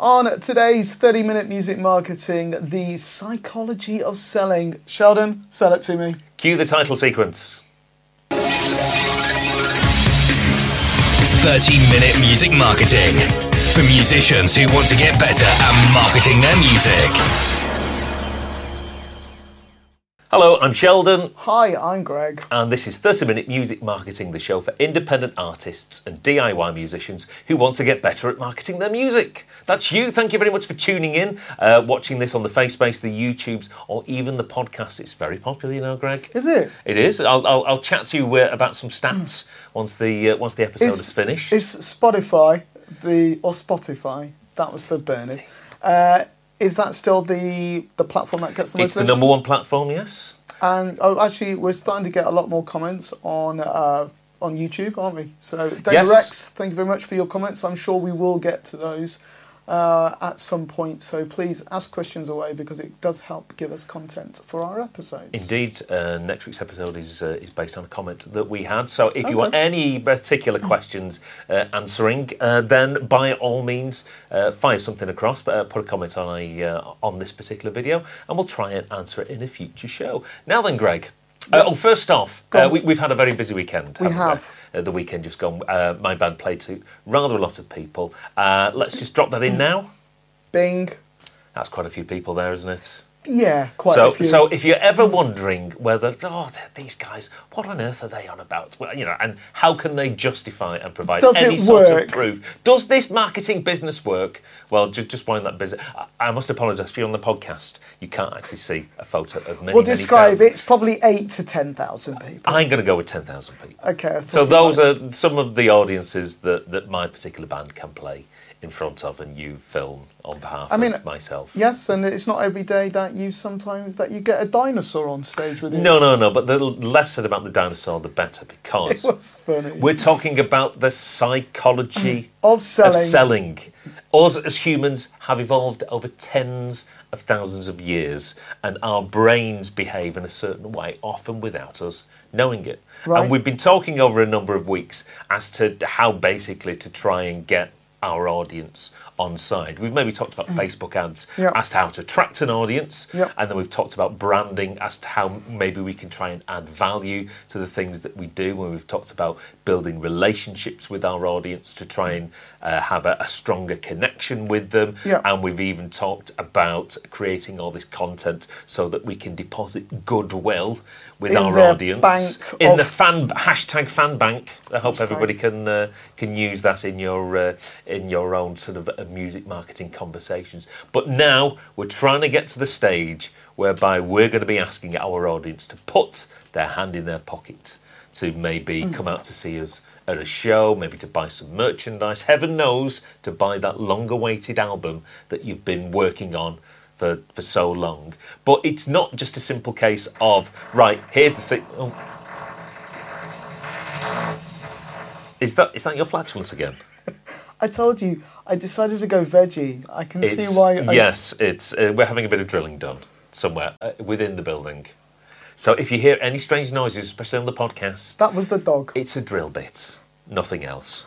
On today's 30 minute music marketing, the psychology of selling. Sheldon, sell it to me. Cue the title sequence. 30 minute music marketing for musicians who want to get better at marketing their music. Hello, I'm Sheldon, Hi, I'm Greg. and this is 30 Minute Music Marketing, the show for independent artists and DIY musicians who want to get better at marketing their music. That's you. Thank you very much for tuning in, uh, watching this on the FaceBase, the YouTubes, or even the podcast. It's very popular, you know, Greg. Is it? It is. I'll, I'll, I'll chat to you uh, about some stats once the uh, once the episode is, finished. Is Spotify the or Spotify? That was for Bernard. Uh, is that still the the platform that gets the most It's the listens? number one platform, yes. And oh, actually, we're starting to get a lot more comments on uh, on YouTube, aren't we? So, David Yes. Rex, thank you very much for your comments. I'm sure we will get to those uh, at some point. So please ask questions away because it does help give us content for our episodes. Indeed, uh, next week's episode is uh, is based on a comment that we had. So if you want any particular questions uh, answering, uh, then by all means uh, fire something across. But uh, put a comment on a uh, on this particular video, and we'll try and answer it in a future show. Now then, Greg. Uh, oh, first off, uh, we, we've had a very busy weekend. We have. Uh, the weekend just gone. Uh, my band played to rather a lot of people. Uh, let's just drop that in now. Bing. That's quite a few people there, isn't it? Yeah, quite so, a few. so if you're ever wondering whether, oh, these guys, what on earth are they on about? Well, you know, and how can they justify and provide Does any sort of proof? Does this marketing business work? Well, just, just wind that business. I, I must apologise if you're on the podcast, you can't actually see a photo of many. we'll many describe thousands. it's probably eight to ten thousand people. I'm going to go with ten thousand people. Okay. So those you are some of the audiences that, that my particular band can play in front of, and you film on behalf I mean, of myself. Yes, and it's not every day that you sometimes that you get a dinosaur on stage with you. No, no, no. But the less said about the dinosaur, the better, it because was funny. we're talking about the psychology of selling. of selling. Us as humans have evolved over tens of thousands of years, and our brains behave in a certain way, often without us knowing it. Right. And we've been talking over a number of weeks as to how basically to try and get our audience on side. We've maybe talked about Facebook ads Mm. Yeah. as to how to attract an audience, Yeah. and then we've talked about branding as to how maybe we can try and add value to the things that we do. When we've talked about building relationships with our audience to try and uh, have a, a stronger connection with them, Yeah. and we've even talked about creating all this content so that we can deposit goodwill with In our audience in the fan hashtag fan bank. I hope Hashtag. everybody can uh, can use that in your uh, in your own sort of uh, music marketing conversations. But now we're trying to get to the stage whereby we're going to be asking our audience to put their hand in their pocket to maybe Mm. come out to see us at a show, maybe to buy some merchandise. Heaven knows to buy that long-awaited album that you've been working on for, for so long. But it's not just a simple case of right. Here's the thing. Oh. Is that is that your flatulence again? I told you, I decided to go veggie. I can see why. I, yes, it's uh, we're having a bit of drilling done somewhere uh, within the building. So if you hear any strange noises, especially on the podcast, That was the dog. it's a drill bit, nothing else.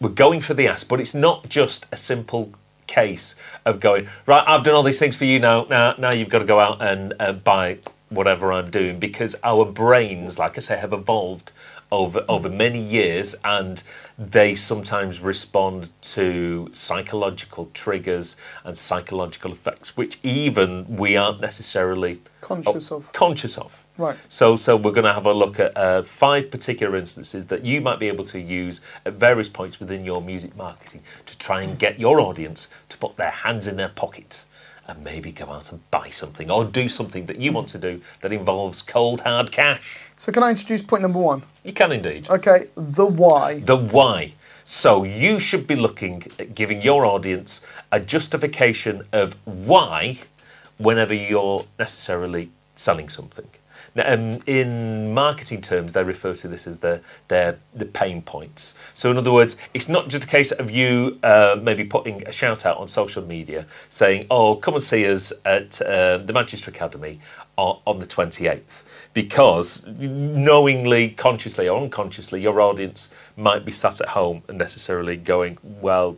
We're going for the ass, but it's not just a simple case of going right. I've done all these things for you now. Now, now you've got to go out and uh, buy whatever I'm doing because our brains, like I say, have evolved over over many years, and they sometimes respond to psychological triggers and psychological effects, which even we aren't necessarily Conscious of. Conscious of. Right. So, so we're going to have a look at uh, five particular instances that you might be able to use at various points within your music marketing to try and get your audience to put their hands in their pocket and maybe go out and buy something or do something that you want to do that involves cold hard cash. So can I introduce point number one? You can indeed. Okay, the why. The why. So you should be looking at giving your audience a justification of why whenever you're necessarily selling something. Um, in marketing terms, they refer to this as the, their, the pain points. So, in other words, it's not just a case of you uh, maybe putting a shout out on social media saying, oh, come and see us at uh, the Manchester Academy on, on the 28th. Because knowingly, consciously, or unconsciously, your audience might be sat at home and necessarily going, well,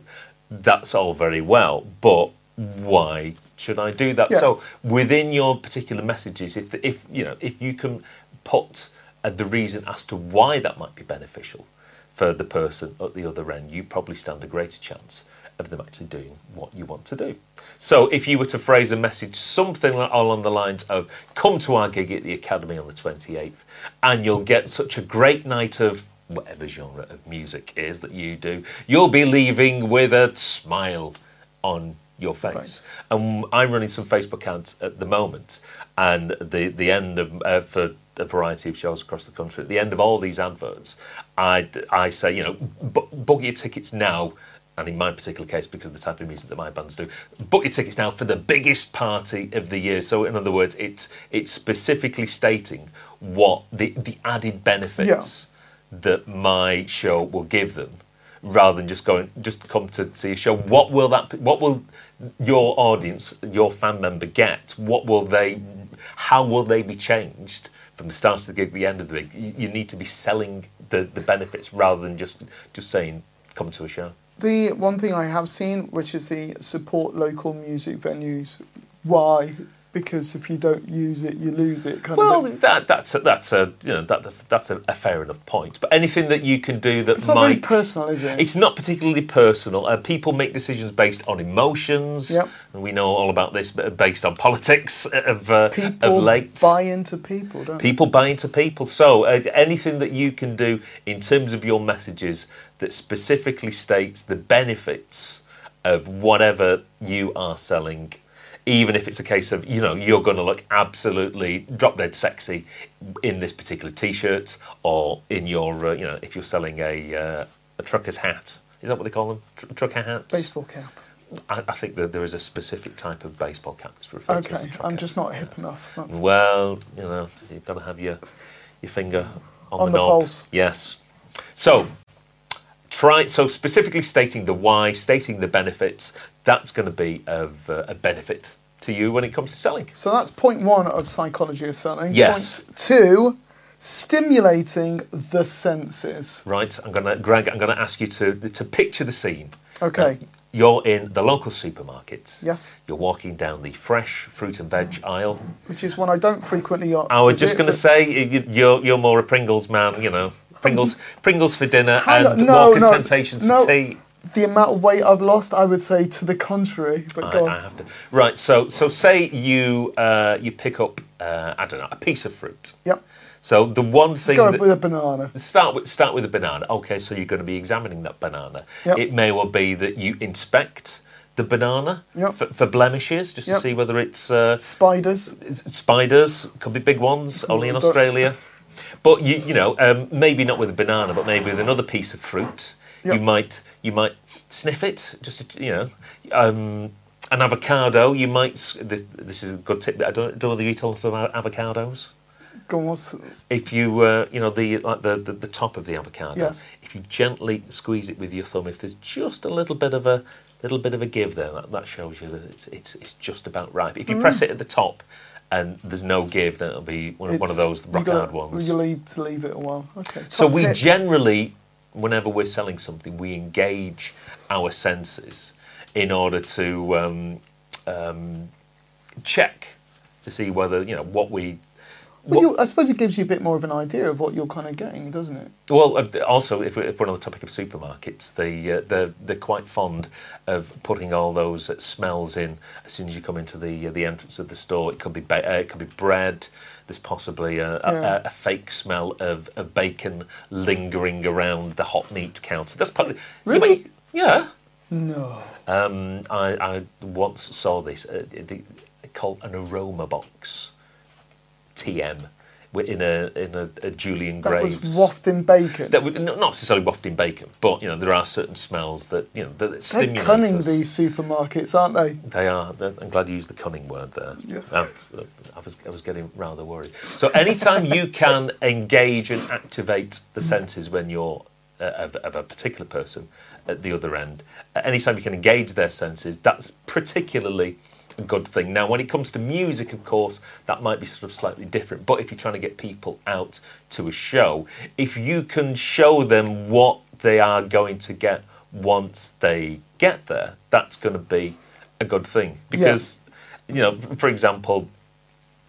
that's all very well, but why should I do that? Yeah. So within your particular messages, if if you know if you can put uh, the reason as to why that might be beneficial for the person at the other end, you probably stand a greater chance of them actually doing what you want to do. So if you were to phrase a message something along the lines of "Come to our gig at the Academy on the 28th, and you'll get such a great night of." Whatever genre of music is that you do, you'll be leaving with a smile on your face. And I'm running some Facebook ads at the moment, and the the end of uh, for a variety of shows across the country. At the end of all these adverts, I I say you know bu- book your tickets now. And in my particular case, because of the type of music that my bands do, book your tickets now for the biggest party of the year. So, in other words, it's it's specifically stating what the the added benefits that my show will give them rather than just going just come to see a show what will that what will your audience your fan member get what will they how will they be changed from the start of the gig to the end of the gig you, you need to be selling the, the benefits rather than just just saying come to a show The one thing I have seen, which is the support local music venues. Why? Because if you don't use it, you lose it. Kind well that that's a, that's a you know that, that's that's a, a fair enough point but anything that you can do that It's not might very personal, is it? It's not particularly personal. Uh, people make decisions based on emotions. Yep. And we know all about this, based on politics of, uh, People of late. buy into people, don't People buy into people. So uh, anything that you can do in terms of your messages that specifically states the benefits of whatever you are selling, even if it's a case of you know you're going to look absolutely drop dead sexy in this particular T-shirt, or in your uh, you know if you're selling a uh, a trucker's hat. Is that what they call them? Tr- trucker hats. Baseball cap. I, I think that there is a specific type of baseball cap that's referred to as a Okay, trucker. I'm just not hip enough. That's, Well, you know, you've got to have your your finger on, On the, the knob. pulse. Yes. So try so specifically stating the why, stating the benefits. That's going to be of uh, a benefit to you when it comes to selling. So that's point one of psychology of selling. Yes. Point two, stimulating the senses. Right. I'm gonna, Greg. I'm gonna ask you to to picture the scene. Okay. Now, you're in the local supermarket. Yes. You're walking down the fresh fruit and veg aisle. Which is one I don't frequently. uh, I was just going to say you- you're you're more a Pringles man. You know, Pringles Pringles for dinner Hang and no, Walker no, Sensations no. for tea. The amount of weight I've lost, I would say to the contrary. But I, go on. I have to. Right. So so say you uh, you pick up uh, I don't know a piece of fruit. Yep. So the one thing that, with a banana. start with start with a banana. Okay, so you're going to be examining that banana. Yep. It may well be that you inspect the banana Yep. for, for blemishes, just Yep. to see whether it's, uh, Spiders. spiders. Could be big ones, only in Australia. But you you know um, maybe not with a banana, but maybe with another piece of fruit. You might you might sniff it just to, you know. Um, an avocado, you might. This, is a good tip. I don't, whether you eat lots of avocados Go on. What's, if you uh, you know the like the, the the top of the avocado Yes. if you gently squeeze it with your thumb if there's just a little bit of a little bit of a give there that, that shows you that it's, it's it's just about ripe if you Mm. press it at the top and there's no give then it'll be one, of one of those rock hard ones You need to leave it a while. Okay. so top we tip. generally whenever we're selling something we engage our senses in order to um, um, check to see whether you know what we Well, you, I suppose it gives you a bit more of an idea of what you're kind of getting, doesn't it? Well, uh, also, if we're, on the topic of supermarkets, they uh, they're they're quite fond of putting all those smells in as soon as you come into the uh, the entrance of the store. It could be ba- uh, it could be bread. There's possibly a, a, Yeah. a, a fake smell of, of bacon lingering around the hot meat counter. That's probably Really? yeah. No. Um, I, I once saw this uh, the, called an aroma box. TM in a in a, a Julian That was wafting bacon. That would not necessarily wafting bacon, but you know there are certain smells that you know that, that They're stimulate cunning, us. these supermarkets, aren't they? They are. I'm glad you used the cunning word there. Yes. Uh, I was I was getting rather worried. So anytime you can engage and activate the senses when you're uh, of, of a particular person at the other end, uh, anytime you can engage their senses, that's particularly a good thing. Now, when it comes to music, of course, that might be sort of slightly different. But if you're trying to get people out to a show, if you can show them what they are going to get once they get there, that's going to be a good thing because you know, for example.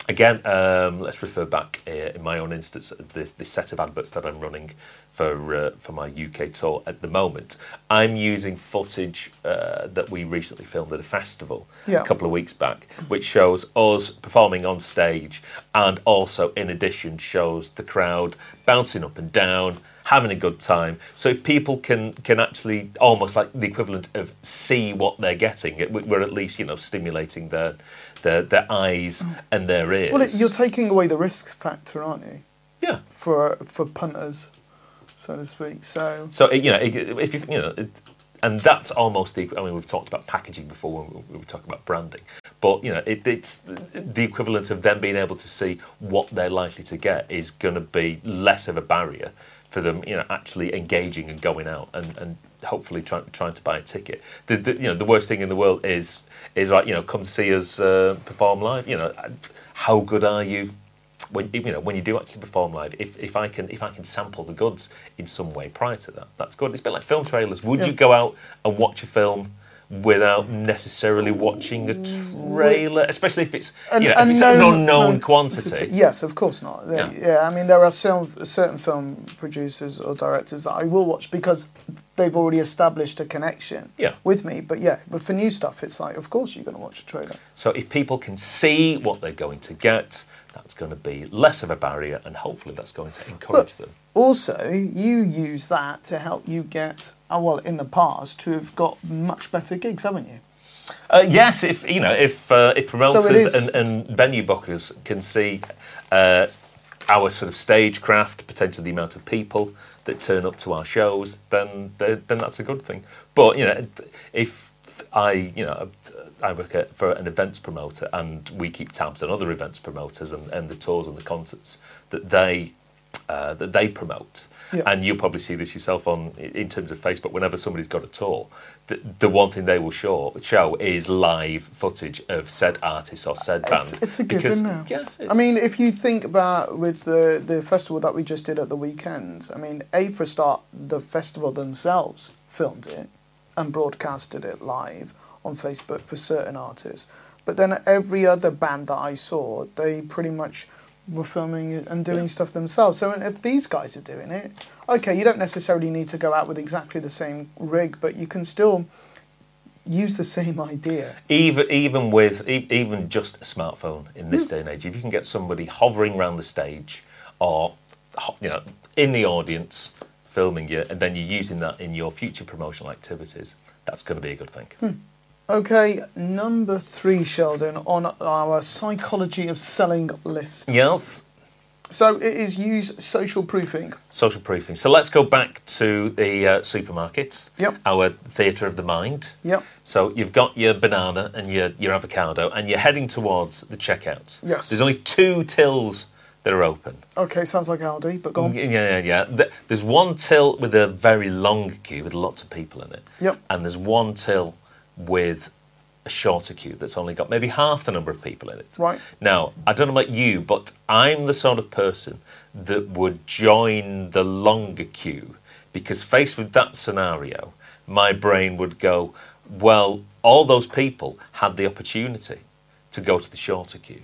Again, um, let's refer back uh, in my own instance this, this set of adverts that I'm running for uh, for my UK tour at the moment. I'm using footage uh, that we recently filmed at a festival Yeah. a couple of weeks back, which shows us performing on stage, and also in addition shows the crowd bouncing up and down, having a good time. So if people can can actually almost like the equivalent of see what they're getting, it, we're at least you know stimulating their their, their eyes and their ears. Well, it, you're taking away the risk factor, aren't you, yeah. for for punters, so to speak. So So you know, if you you know, and that's almost the. I mean, we've talked about packaging before when we were talking about branding, but you know, it, it's the equivalent of them being able to see what they're likely to get is going to be less of a barrier for them. You know, actually engaging and going out and, and hopefully trying trying to buy a ticket. The, the you know the worst thing in the world is is like you know come see us uh, perform live. You know, how good are you? When you know when you do actually perform live, if, if I can if I can sample the goods in some way prior to that, that's good. It's a bit like film trailers. Would you go out and watch a film without necessarily watching a mm, trailer, especially if it's you know, if it's an unknown quantity? Yes, of course not. Yeah. Yeah. I mean, there are some, certain film producers or directors that I will watch because they've already established a connection Yeah. with me. But yeah, but for new stuff, it's like, of course, you're going to watch a trailer. So if people can see what they're going to get, that's going to be less of a barrier, and hopefully that's going to encourage them. Also, you use that to help you get, uh, well, in the past, to have got much better gigs, haven't you? Uh, yes, if you know, if uh, if promoters is- and, and venue bookers can see uh, our sort of stagecraft, potentially the amount of people that turn up to our shows, then then then that's a good thing. But you know, if I you know I work at, for an events promoter and we keep tabs on other events promoters and, and the tours and the concerts that they uh, that they promote. Yeah. And you'll probably see this yourself on in terms of Facebook. Whenever somebody's got a tour, the, the one thing they will show show is live footage of said artist or said band. It's, it's a Because- given now. Yeah, I mean, if you think about with the the festival that we just did at the weekend, I mean, A for start, the festival themselves filmed it and broadcasted it live on Facebook for certain artists. But then every other band that I saw, they pretty much were filming and doing Yeah. stuff themselves. So if these guys are doing it, okay, you don't necessarily need to go out with exactly the same rig, but you can still use the same idea. even even with e- even just a smartphone in this hmm. day and age, if you can get somebody hovering around the stage or you know in the audience filming you, and then you're using that in your future promotional activities, that's going to be a good thing. Hmm. Okay, number three, Sheldon, on our psychology of selling list. Yes. So it is use social proofing. Social proofing. So let's go back to the uh, supermarket. Yep. Our theatre of the mind. Yep. So you've got your banana and your, your avocado, and you're heading towards the checkouts. Yes. There's only two tills that are open. Okay, sounds like Aldi, but go on. Yeah, yeah, yeah. There's one till with a very long queue with lots of people in it. Yep. And there's one till with a shorter queue that's only got maybe half the number of people in it. Right. Now, I don't know about you, but I'm the sort of person that would join the longer queue because faced with that scenario, my brain would go, well, all those people had the opportunity to go to the shorter queue,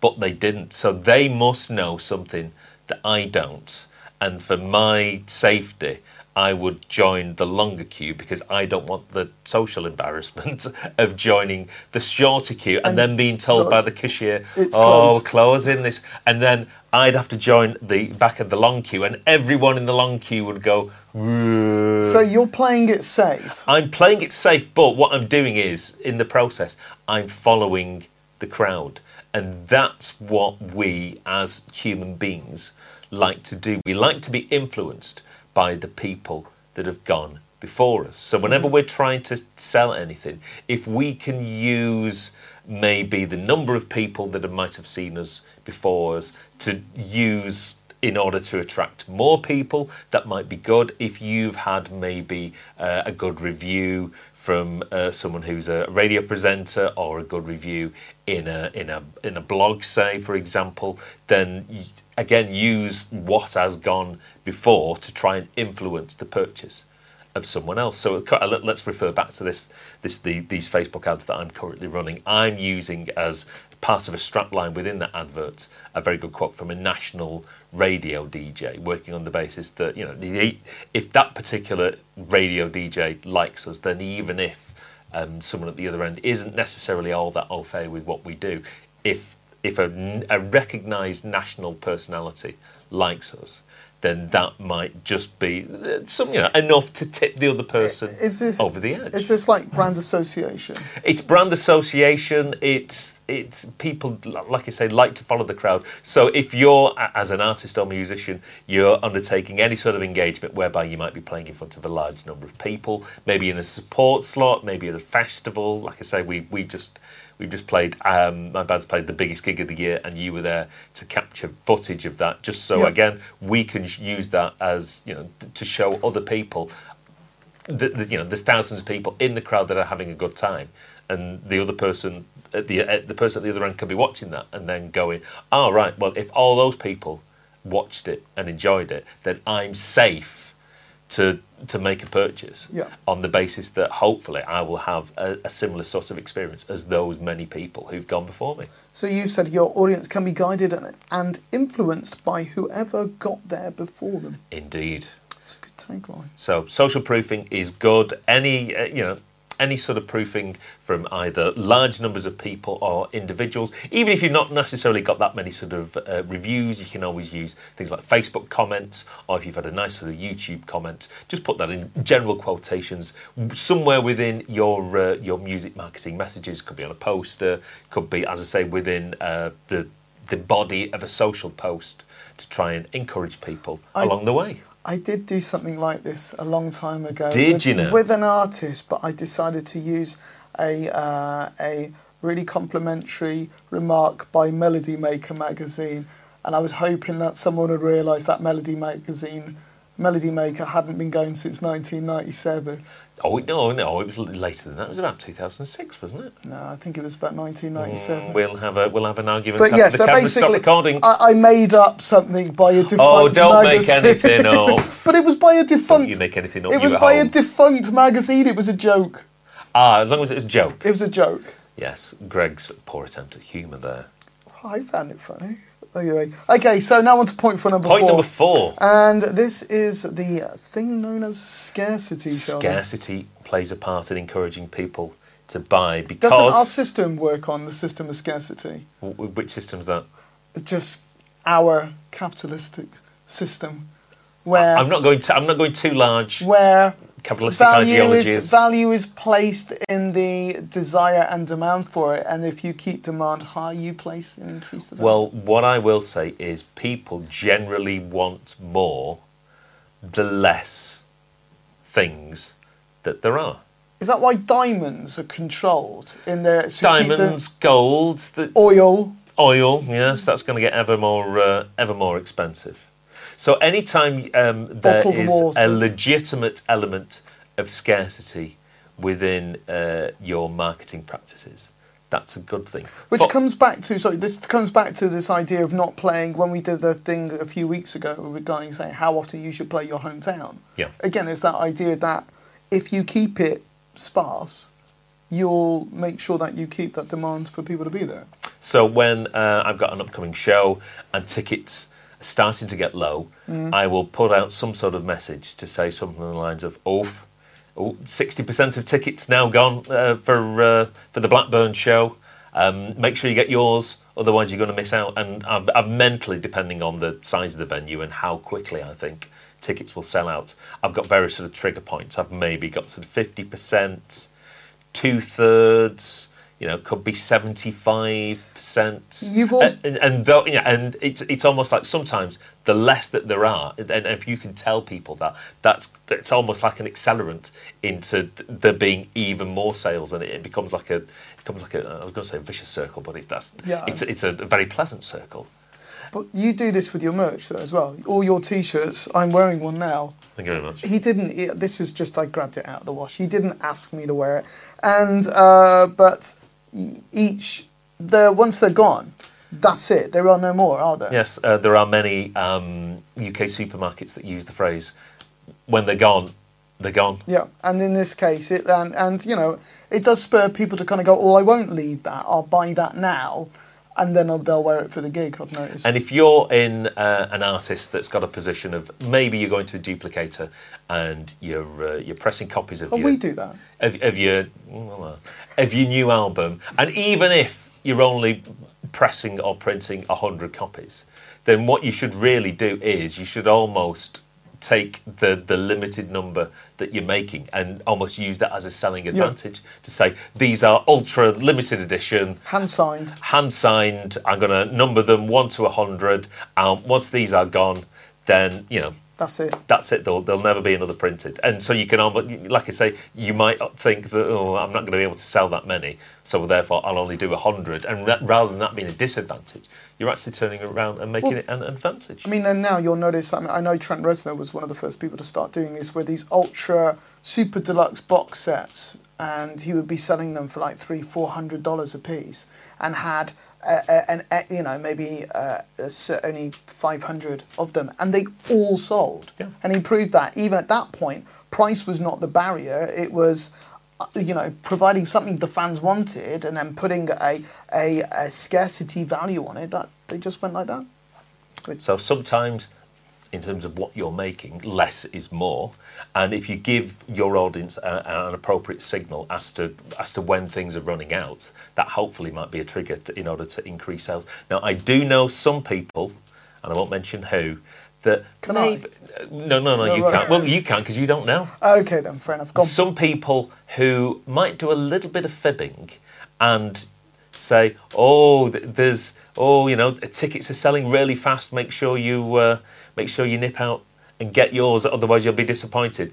but they didn't. So they must know something that I don't. And for my safety, I would join the longer queue because I don't want the social embarrassment of joining the shorter queue and, And then being told so by the cashier, it's "Oh, closed." closing this," and then I'd have to join the back of the long queue, and everyone in the long queue would go. "Rrrr." So you're playing it safe. I'm playing it safe, but what I'm doing is, in the process, I'm following the crowd. And that's what we as human beings like to do. We like to be influenced by the people that have gone before us. So, whenever we're trying to sell anything, if we can use maybe the number of people that might have seen us before us to use in order to attract more people, that might be good. If you've had maybe uh, a good review from uh, someone who's a radio presenter or a good review in a in a in a blog, say for example, then again use what has gone before to try and influence the purchase of someone else. So let- let's refer back to this, this the, these Facebook ads that I'm currently running. I'm using as part of a strapline within that advert a very good quote from a national radio DJ working on the basis that you know the, if that particular radio DJ likes us, then even if um, someone at the other end isn't necessarily all that au fait with what we do, if if a, a recognised national personality likes us, then that might just be uh, some you know enough to tip the other person Is this over the edge. Is this like brand association? It's brand association. It's it's people like I say like to follow the crowd. So if you're as an artist or musician, you're undertaking any sort of engagement whereby you might be playing in front of a large number of people, maybe in a support slot, maybe at a festival. Like I say, we we just we've just played. Um, my band's played the biggest gig of the year, and you were there to capture footage of that. Just so again, we can use that as you know to show other people the, the, you know, there's thousands of people in the crowd that are having a good time, and the other person at the at the person at the other end could be watching that and then going, "Oh right, well if all those people watched it and enjoyed it, then I'm safe to to make a purchase Yeah. on the basis that hopefully I will have a, a similar sort of experience as those many people who've gone before me." So you've said your audience can be guided and, and influenced by whoever got there before them. Indeed. That's a good tagline. So social proofing is good. Any uh, you know any sort of proofing from either large numbers of people or individuals. Even if you've not necessarily got that many sort of uh, reviews, you can always use things like Facebook comments, or if you've had a nice sort of YouTube comment, just put that in general quotations somewhere within your uh, your music marketing messages. Could be on a poster, could be, as I say, within uh, the the body of a social post to try and encourage people I- along the way. I did do something like this a long time ago. Did with, you now? With an artist, but I decided to use a uh, a really complimentary remark by Melody Maker magazine, and I was hoping that someone would realise that Melody magazine, Melody Maker hadn't been going since 1997. Oh no, no, it was later than that. It was about 2006, wasn't it? No, I think it was about 1997. We'll have a we'll have an argument But yeah, so basically. I, I made up something by a defunct magazine. oh, don't make anything up. but it was by a defunct. you make anything up, It was by a defunct magazine. It was a joke. ah, as long as it's a joke. It was a joke. Yes, Greg's poor attempt at humour there. I found it funny. Oh, anyway, okay, so now on to point for number Point four. number four: And this is the thing known as scarcity. Scarcity plays a part in encouraging people to buy Doesn't because our system work on the system of scarcity? W- w- which system's that? Just our capitalistic system, where I'm not going to. I'm not going too large. where Capitalistic value ideology is is value is placed in the desire and demand for it, and if you keep demand high, you place and increase the value. Well, what I will say is people generally want more the less things that there are. is that why diamonds are controlled in their keep the Diamonds, gold, oil? oil. Yes, that's going to get ever more, uh, ever more expensive. So anytime um, there Bottled is water. a legitimate element of scarcity within uh, your marketing practices, that's a good thing. Which But- comes back to sorry, this comes back to this idea of not playing when we did the thing a few weeks ago regarding saying how often you should play your hometown. Yeah. Again, it's that idea that if you keep it sparse, you'll make sure that you keep that demand for people to be there. So when uh, I've got an upcoming show and tickets starting to get low, I will put out some sort of message to say something along the lines of, "Oof, oh, 60% of tickets now gone uh, for uh, for the Blackburn show. Um, make sure you get yours, otherwise you're going to miss out." And I've, I've mentally, depending on the size of the venue and how quickly I think tickets will sell out, I've got various sort of trigger points. I've maybe got sort of 50%, two thirds. You know, could be seventy-five percent. You've also- and, and though, yeah, and it's it's almost like sometimes the less that there are, and if you can tell people that, that's it's almost like an accelerant into th- there being even more sales, and it, it becomes like a it becomes like a I was going to say a vicious circle, but it's that's Yeah. it's it's a very pleasant circle. But you do this with your merch though as well. All your t-shirts. I'm wearing one now. Thank you very much. He didn't. he- This is just I grabbed it out of the wash. He didn't ask me to wear it, and uh, but each the once they're gone, that's it. There are no more, are there? Yes, uh, there are many um, UK supermarkets that use the phrase "when they're gone, they're gone. Yeah, and in this case, it and, and you know it does spur people to kind of go, "Oh, I won't leave that. I'll buy that now," and then they'll, they'll wear it for the gig. I've noticed. And if you're in uh, an artist that's got a position of maybe you're going to a duplicator and you're uh, you're pressing copies of oh, your we do that. of, of your of your new album, and even if you're only pressing or printing hundred copies, then what you should really do is you should almost take the the limited number that you're making and almost use that as a selling advantage to say these are ultra limited edition Hand signed. hand signed i'm going to number them 1 to 100 um, once these are gone then you know That's it. that's it. There'll, there'll never be another printed. And so you can, like I say, you might think that oh, I'm not going to be able to sell that many, so therefore I'll only do a hundred. And rather than that being a disadvantage, you're actually turning around and making Well, it an advantage. I mean, and now you'll notice. I, mean, I know Trent Reznor was one of the first people to start doing this with these ultra super deluxe box sets, and he would be selling them for like three, four hundred dollars a piece, and had an you know maybe uh, only five hundred of them, and they all sold. Yeah. And he proved that even at that point, price was not the barrier. It was. Uh, You know, providing something the fans wanted, and then putting a, a, a scarcity value on it. That they just went like that. So sometimes, in terms of what you're making, less is more. And if you give your audience a, an appropriate signal as to as to when things are running out, that hopefully might be a trigger to, in order to increase sales. Now, I do know some people, and I won't mention who, that Can I? maybe no, no, no, No, you right. can't. Well, you can't because you don't know. Okay, then, fair enough. Some people who might do a little bit of fibbing and say, "Oh, there's oh, you know, tickets are selling really fast. Make sure you uh, make sure you nip out and get yours, otherwise you'll be disappointed."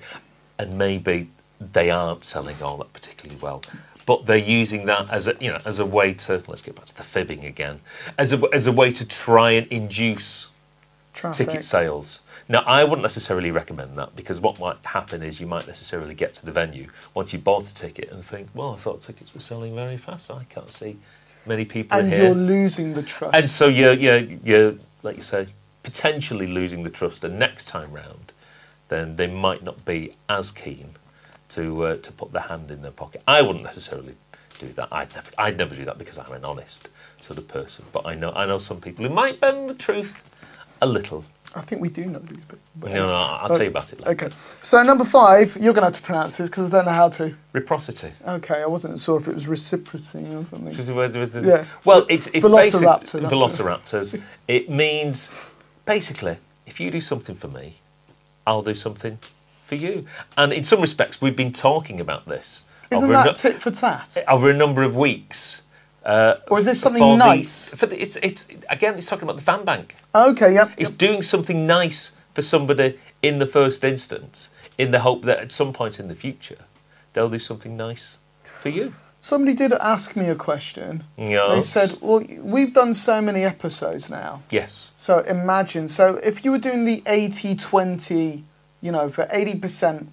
And maybe they aren't selling all that particularly well. But they're using that as a you know as a way to let's get back to the fibbing again as a as a way to try and induce Traffic. ticket sales. Now, I wouldn't necessarily recommend that because what might happen is you might necessarily get to the venue once you bought a ticket and think, well, I thought tickets were selling very fast. I can't see many people and in you're losing the trust. And so you're, you're, you're, like you say, potentially losing the trust. And next time round, then they might not be as keen to uh, to put their hand in their pocket. I wouldn't necessarily do that. I'd never, I'd never do that because I'm an honest sort of person. But I know, I know some people who might bend the truth a little. I think we do know these but- No, no, I'll tell you about it later. Okay. So number five, you're going to have to pronounce this because I don't know how to. Reciprocity. Okay, I wasn't sure if it was reciprocity or something. Yeah. Well, it's, it's Velociraptor, Velociraptors. It means basically, if you do something for me, I'll do something for you. And in some respects, we've been talking about this Isn't that nu- tit for tat? over a number of weeks. Uh, Or is this something for the- nice? for the, it's, it's again, it's talking about the fan bank. Okay, yep. It's doing something nice for somebody in the first instance, in the hope that at some point in the future, they'll do something nice for you. Somebody did ask me a question. They said, well, we've done so many episodes now. Yes. So imagine, so if you were doing the 80 20, you know, for 80%,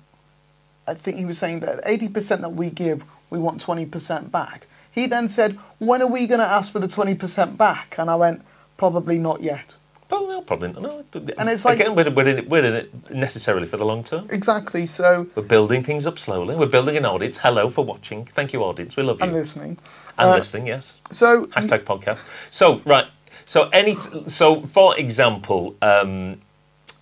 I think he was saying that 80% that we give, we want 20% back. He then said, when are we going to ask for the 20% back? And I went, probably not yet. No, probably not. No. And it's like- again, we're, we're, in it, we're in it necessarily for the long term. Exactly. So We're building things up slowly. We're building an audience. Hello for watching. Thank you, audience. We love you I'm listening. and Uh, listening. Yes. So Hashtag podcast. So right. So any. So for example, um,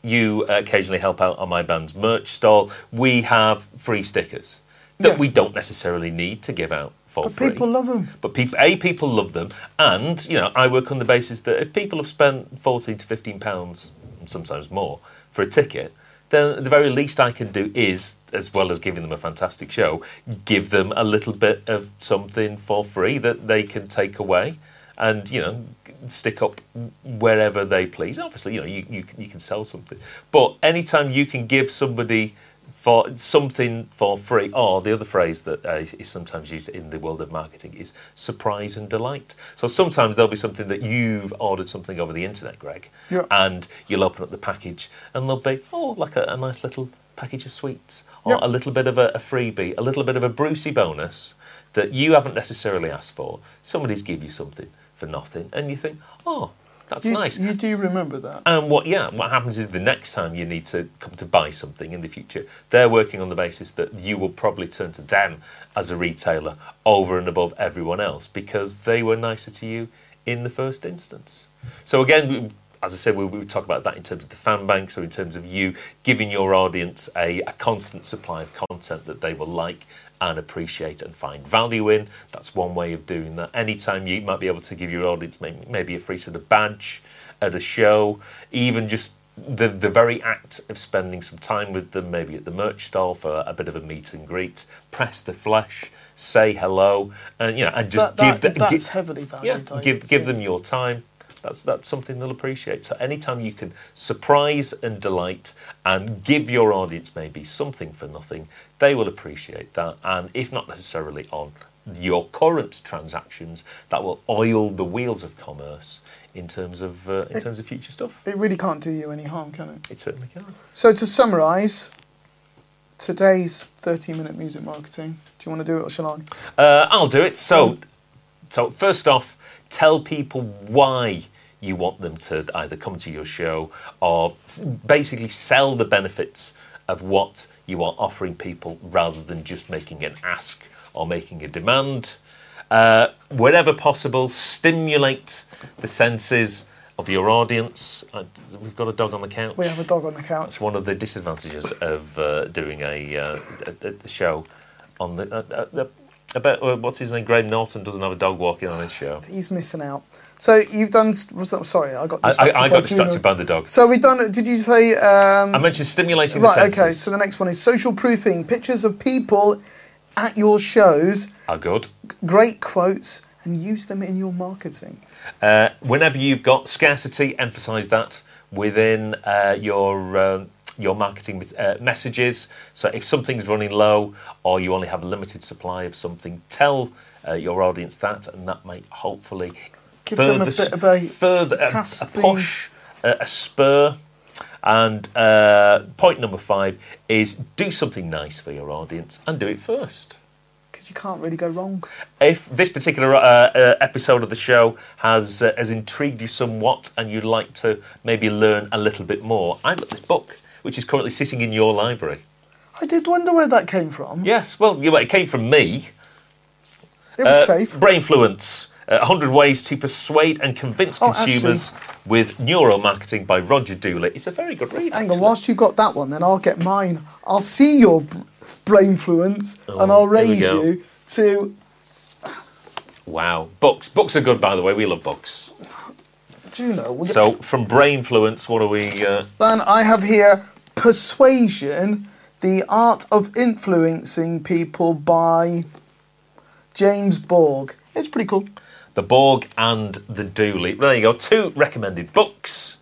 you occasionally help out on my band's merch stall. We have free stickers that Yes. we don't necessarily need to give out but free. people love them. But people, a people love them, and you know I work on the basis that if people have spent fourteen to fifteen pounds, sometimes more, for a ticket, then the very least I can do is, as well as giving them a fantastic show, give them a little bit of something for free that they can take away, and you know stick up wherever they please. Obviously, you know you you, can- you can sell something, but anytime you can give somebody for something for free, or the other phrase that uh, is sometimes used in the world of marketing is surprise and delight. So sometimes there'll be something that you've ordered something over the internet, Greg, Yeah. and you'll open up the package, and there'll be oh, like a, a nice little package of sweets, or a little bit of a, a freebie, a little bit of a Brucey bonus that you haven't necessarily asked for. Somebody's give you something for nothing, and you think, oh, That's You, nice. you do remember that. And what, yeah, what happens is the next time you need to come to buy something in the future, they're working on the basis that you will probably turn to them as a retailer over and above everyone else because they were nicer to you in the first instance. So again, as I said, we, we talk about that in terms of the fan bank, so in terms of you giving your audience a, a constant supply of content that they will like and appreciate and find value in. That's one way of doing that. Anytime you might be able to give your audience maybe, maybe a free sort of badge at a show, even just the the very act of spending some time with them, maybe at the merch stall for a bit of a meet and greet, press the flesh, say hello, and you know, and just That, give that, the, that's gi- heavily yeah, valued. I give give say. them your time. That's that's something they'll appreciate. So anytime you can surprise and delight and give your audience maybe something for nothing, they will appreciate that. And if not necessarily on your current transactions, that will oil the wheels of commerce in terms of uh, in terms of future stuff. It really can't do you any harm, can it? It certainly can. So to summarise, today's 30-minute music marketing. Do you want to do it or shall I? Uh, I'll do it. So, so first off, tell people why you want them to either come to your show or basically sell the benefits of what you are offering people rather than just making an ask or making a demand. Uh, wherever possible, stimulate the senses of your audience. Uh, we've got a dog on the couch. We have a dog on the couch. It's one of the disadvantages of uh, doing a, uh, a, a show on the. Uh, bet uh, what's his name? Graham Norton doesn't have a dog walking on his show. He's missing out. So you've done. Was that, sorry, I got I, distracted. I, I got distracted by the dog. So we've done. Did you say? Um, I mentioned stimulating the right. senses. Okay. So the next one is social proofing. Pictures of people at your shows, Are good. great quotes, and use them in your marketing. Uh, whenever you've got scarcity, emphasise that within uh, your um, your marketing uh, messages. So if something's running low or you only have a limited supply of something, tell uh, your audience that, and that might hopefully Give them a, bit of a further a, a push, a, a spur. And uh, point number five is do something nice for your audience and do it first. Because you can't really go wrong. If this particular uh, uh, episode of the show has uh, has intrigued you somewhat, and you'd like to maybe learn a little bit more, I've got this book which is currently sitting in your library. I did wonder where that came from. Yes, well, it came from me. It was Uh, safe. Brainfluence: uh, 100 Ways to Persuade and Convince Oh, Consumers with Neuromarketing by Roger Dooley. It's a very good read. Hang on, whilst you got that one, then I'll get mine. I'll see your b- Brainfluence and Oh, I'll raise you to. Wow, books. Books are good, by the way. We love books. Do you know? So, from Brainfluence, what are we? Uh, Then I have here Persuasion, the Art of Influencing People by James Borg. It's pretty cool. The Borg and the Dooley. There you go. Two recommended books.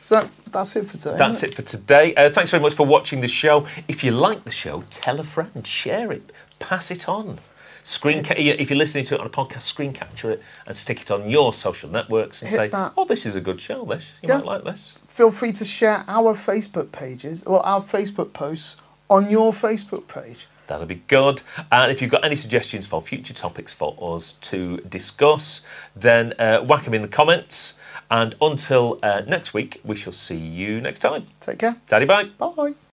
So that's it for today. That's isn't it for today. Uh, thanks very much for watching the show. If you like the show, tell a friend, share it, pass it on. Screen ca- if you're listening to it on a podcast, screen capture it and stick it on your social networks and Hit say, that. "Oh, this is a good show. This you Yeah. might like this." Feel free to share our Facebook pages or our Facebook posts on your Facebook page. That'll be good. And if you've got any suggestions for future topics for us to discuss, then uh, whack them in the comments. And until uh, next week, we shall see you next time. Take care. Daddy bye. Bye.